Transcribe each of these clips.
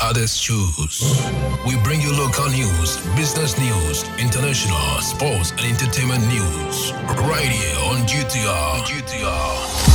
others choose. We bring you local news, business news, international, sports, and entertainment news. Right here on GTR. GTR.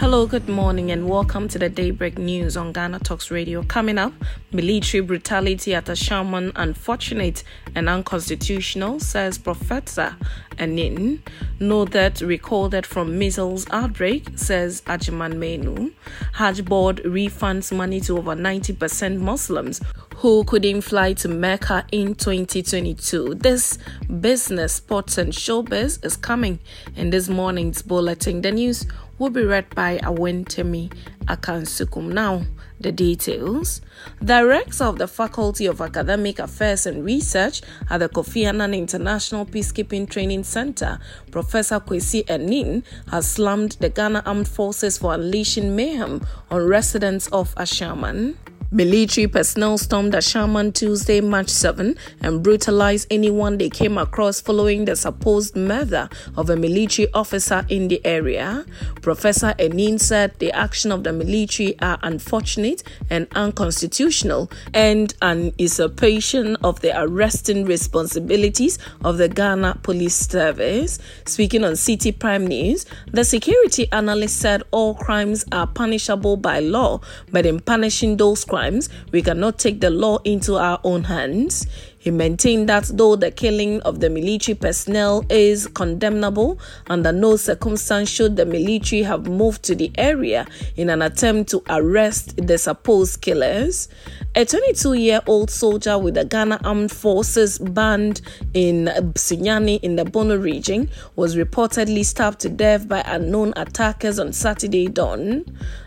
Hello, good morning, and welcome to the Daybreak News on Ghana Talks Radio. Coming up, military brutality at Ashaiman unfortunate and unconstitutional, says Professor Anin. No that recorded from measles outbreak, says Agyeman-Manu. Hajj board refunds money to over 90% Muslims who couldn't fly to Mecca in 2022. This business, sports, and showbiz is coming in this morning's bulletin. The news will be read by Awentemi Akansukum. Now, the details. Director of the Faculty of Academic Affairs and Research at the Kofi Annan International Peacekeeping Training Center, Professor Kwesi Anin, has slammed the Ghana Armed Forces for unleashing mayhem on residents of Ashaiman. Military personnel stormed Ashaiman Tuesday, March 7, and brutalized anyone they came across following the supposed murder of a military officer in the area. Professor Anin said the action of the military are unfortunate and unconstitutional and an usurpation of the arresting responsibilities of the Ghana Police Service. Speaking on City Prime News, the security analyst said all crimes are punishable by law, but in punishing those crimes, crimes, we cannot take the law into our own hands. He maintained that though the killing of the military personnel is condemnable, under no circumstance should the military have moved to the area in an attempt to arrest the supposed killers. A 22 year old soldier with the Ghana Armed Forces band in Sunyani in the Bono region was reportedly stabbed to death by unknown attackers on Saturday dawn.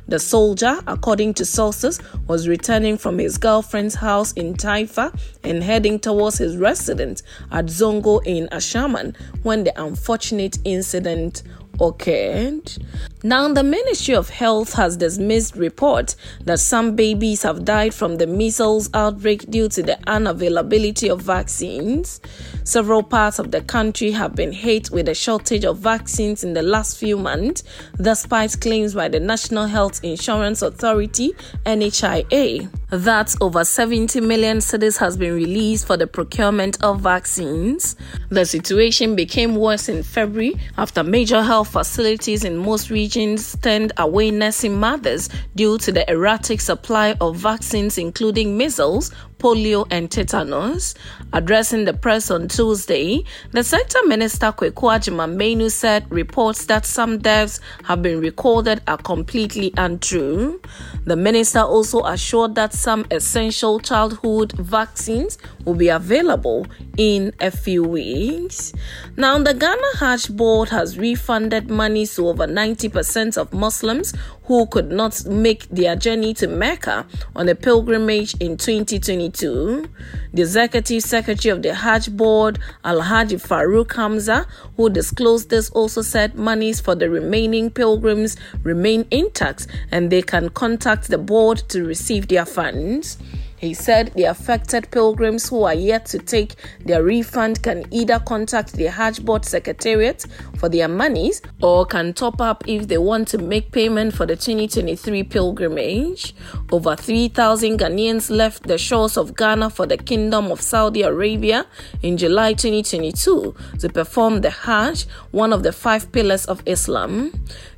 The soldier, according to sources, was returning from his girlfriend's house in Taifa and heading towards his residence at Zongo in Ashaiman when the unfortunate incident occurred. Now, the Ministry of Health has dismissed reports that some babies have died from the measles outbreak due to the unavailability of vaccines. Several parts of the country have been hit with a shortage of vaccines in the last few months, despite claims by the National Health Insurance Authority NHIA that over 70 million cedis has been released for the procurement of vaccines. The situation became worse in February after major health facilities in most regions turned away nursing mothers due to the erratic supply of vaccines, including measles, polio, and tetanus. Addressing the press on Tuesday, the sector minister Kwaku Agyeman said reports that some deaths have been recorded are completely untrue. The minister also assured that some essential childhood vaccines will be available in a few weeks. Now, the Ghana Hajj Board has refunded money to over 90% of Muslims who could not make their journey to Mecca on a pilgrimage in 2022. The executive secretary of the Hajj Board, Alhaji Farouk Hamza, who disclosed this, also said monies for the remaining pilgrims remain intact and they can contact the board to receive their funds. He said the affected pilgrims who are yet to take their refund can either contact the Hajj Board Secretariat for their monies or can top up if they want to make payment for the 2023 pilgrimage. Over 3,000 Ghanaians left the shores of Ghana for the Kingdom of Saudi Arabia in July 2022 to perform the Hajj, one of the five pillars of Islam.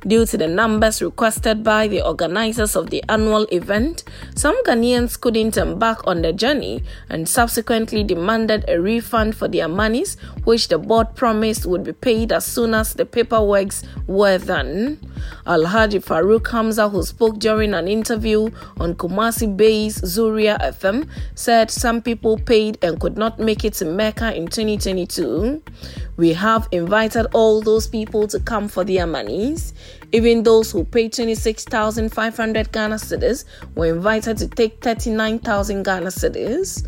Due to the numbers requested by the organizers of the annual event, some Ghanaians couldn't embark on the journey and subsequently demanded a refund for their monies, which the board promised would be paid as soon as the paperwork were done. Alhaji Farouk Hamza, who spoke during an interview on Kumasi Bay's Zuria FM, said some people paid and could not make it to Mecca in 2022. We have invited all those people to come for their monies. Even those who paid 26,500 Ghana cedis were invited to take 39,000 Ghana cedis.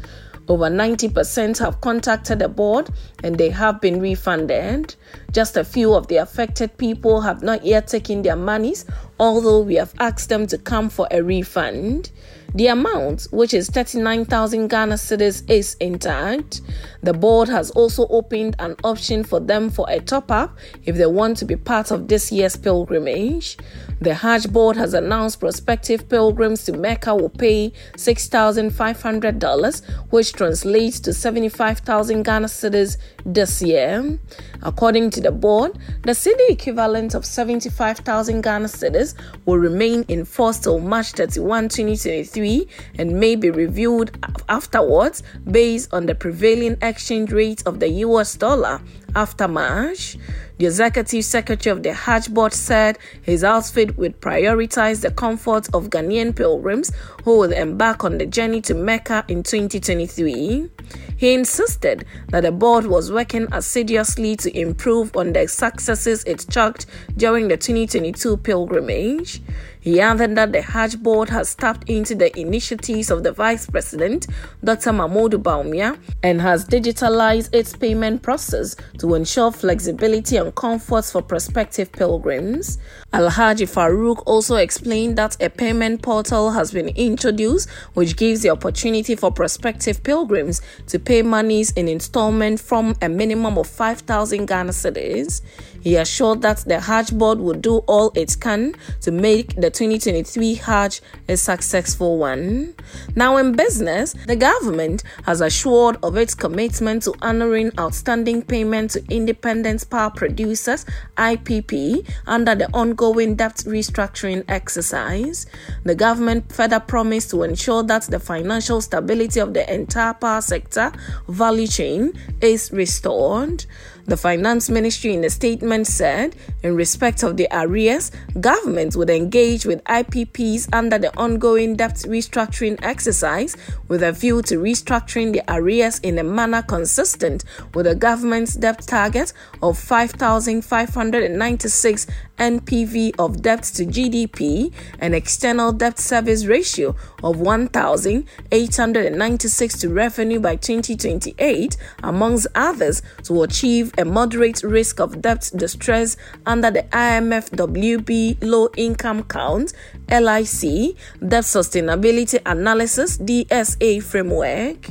Over 90% have contacted the board and they have been refunded. Just a few of the affected people have not yet taken their monies, although we have asked them to come for a refund. The amount, which is 39,000 Ghana cedis, is intact. The board has also opened an option for them for a top up if they want to be part of this year's pilgrimage. The Hajj board has announced prospective pilgrims to Mecca will pay $6,500, which translates to 75,000 Ghana cedis this year. According to the board, the cedi equivalent of 75,000 Ghana cedis will remain in force till March 31, 2023 and may be reviewed afterwards based on the prevailing exchange rate of the US dollar after March. The executive secretary of the Hajj board said his outfit would prioritize the comfort of Ghanaian pilgrims who will embark on the journey to Mecca in 2023. He insisted that the board was working assiduously to improve on the successes it chalked during the 2022 pilgrimage. He added that the Hajj board has tapped into the initiatives of the vice president, Dr. Mahmoud Bawumia, and has digitalized its payment process to ensure flexibility and comfort for prospective pilgrims. Alhaji Farouk also explained that a payment portal has been introduced which gives the opportunity for prospective pilgrims to pay monies in installment from a minimum of 5,000 Ghana cedis. He assured that the Hajj board would do all it can to make the 2023 Hajj a successful one. Now, in business, the government has assured of its commitment to honoring outstanding payment to independent power producers (IPP) under the ongoing debt restructuring exercise. The government further promised to ensure that the financial stability of the entire power sector value chain is restored. The Finance Ministry in a statement said, in respect of the arrears, government would engage with IPPs under the ongoing debt restructuring exercise with a view to restructuring the arrears in a manner consistent with the government's debt target of 5,596 NPV of debt to GDP and external debt service ratio of 1,896 to revenue by 2028, amongst others, to achieve a moderate risk of debt distress under the IMF WB Low Income Count LIC Debt Sustainability Analysis DSA framework.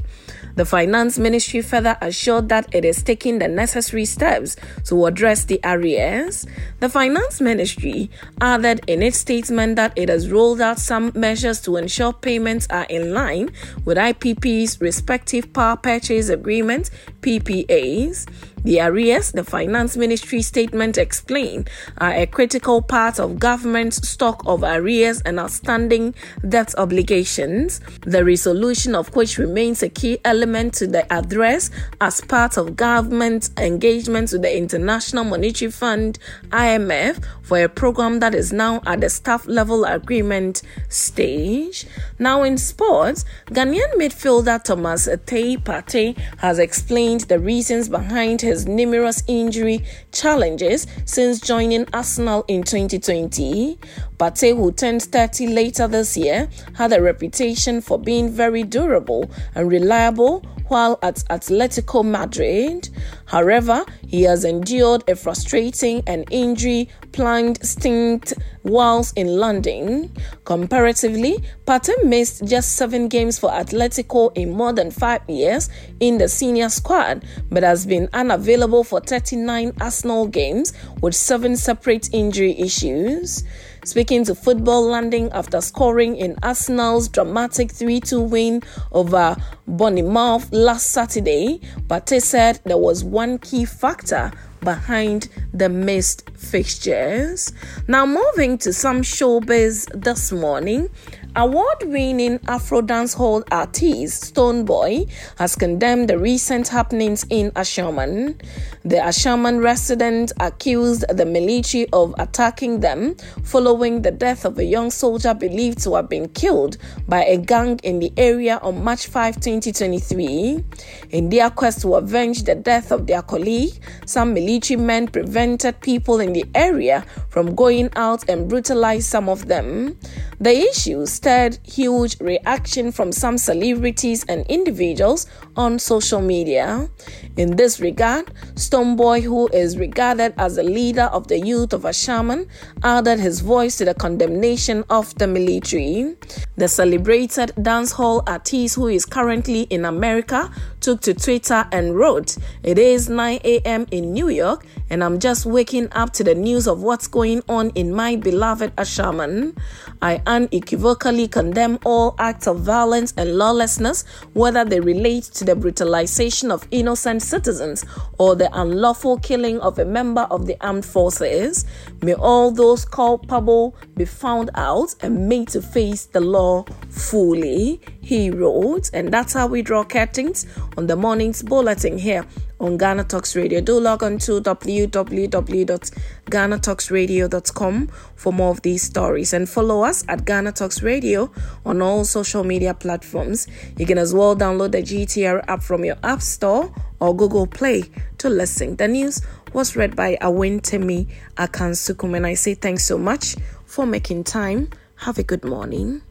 The Finance Ministry further assured that it is taking the necessary steps to address the arrears. The Finance Ministry added in its statement that it has rolled out some measures to ensure payments are in line with IPP's respective power purchase agreements PPAs. The arrears, the Finance Ministry statement explained, are a critical part of government's stock of arrears and outstanding debt obligations, the resolution of which remains a key element to the address as part of government's engagement with the International Monetary Fund IMF for a program that is now at the staff level agreement stage. Now in sports, Ghanaian midfielder Thomas Teye Partey has explained the reasons behind his numerous injury challenges since joining Arsenal in 2020. Partey, who turned 30 later this year, had a reputation for being very durable and reliable while at Atletico Madrid. However, he has endured a frustrating and injury plagued stint whilst in London. Comparatively, Partey missed just seven games for Atletico in more than five years in the senior squad, but has been unavailable for 39 Arsenal games with seven separate injury issues. Speaking to Football London after scoring in Arsenal's dramatic 3 2 win over Bournemouth last Saturday, Partey said there was one key factor behind the missed fixtures. Now, moving to some showbiz this morning, Award winning Afro dance dancehall artist Stonebwoy has condemned the recent happenings in Ashaiman. The Ashaiman resident accused the military of attacking them following the death of a young soldier believed to have been killed by a gang in the area on March 5, 2023. In their quest to avenge the death of their colleague, some military men prevented people in the area from going out and brutalized some of them. The issue huge reaction from some celebrities and individuals on social media. In this regard, Stonebwoy, who is regarded as the leader of the youth of Ashaiman, added his voice to the condemnation of the military. The celebrated dancehall artist, who is currently in America, took to Twitter and wrote, It is 9 a.m. in New York, and I'm just waking up to the news of what's going on in my beloved Ashaiman. I unequivocally condemn all acts of violence and lawlessness, whether they relate to the brutalization of innocent citizens or the unlawful killing of a member of the armed forces. May all those culpable be found out and made to face the law fully, he wrote. And that's how we draw curtains on the morning's bulletin here on Ghana Talks Radio. Do log on to www.ghanatalksradio.com for more of these stories and follow us at Ghana Talks Radio on all social media platforms. You can as well download the GTR app from your App Store or Google Play to listen. The news was read by Awentemi Akansukum, and I say thanks so much for making time. Have a good morning.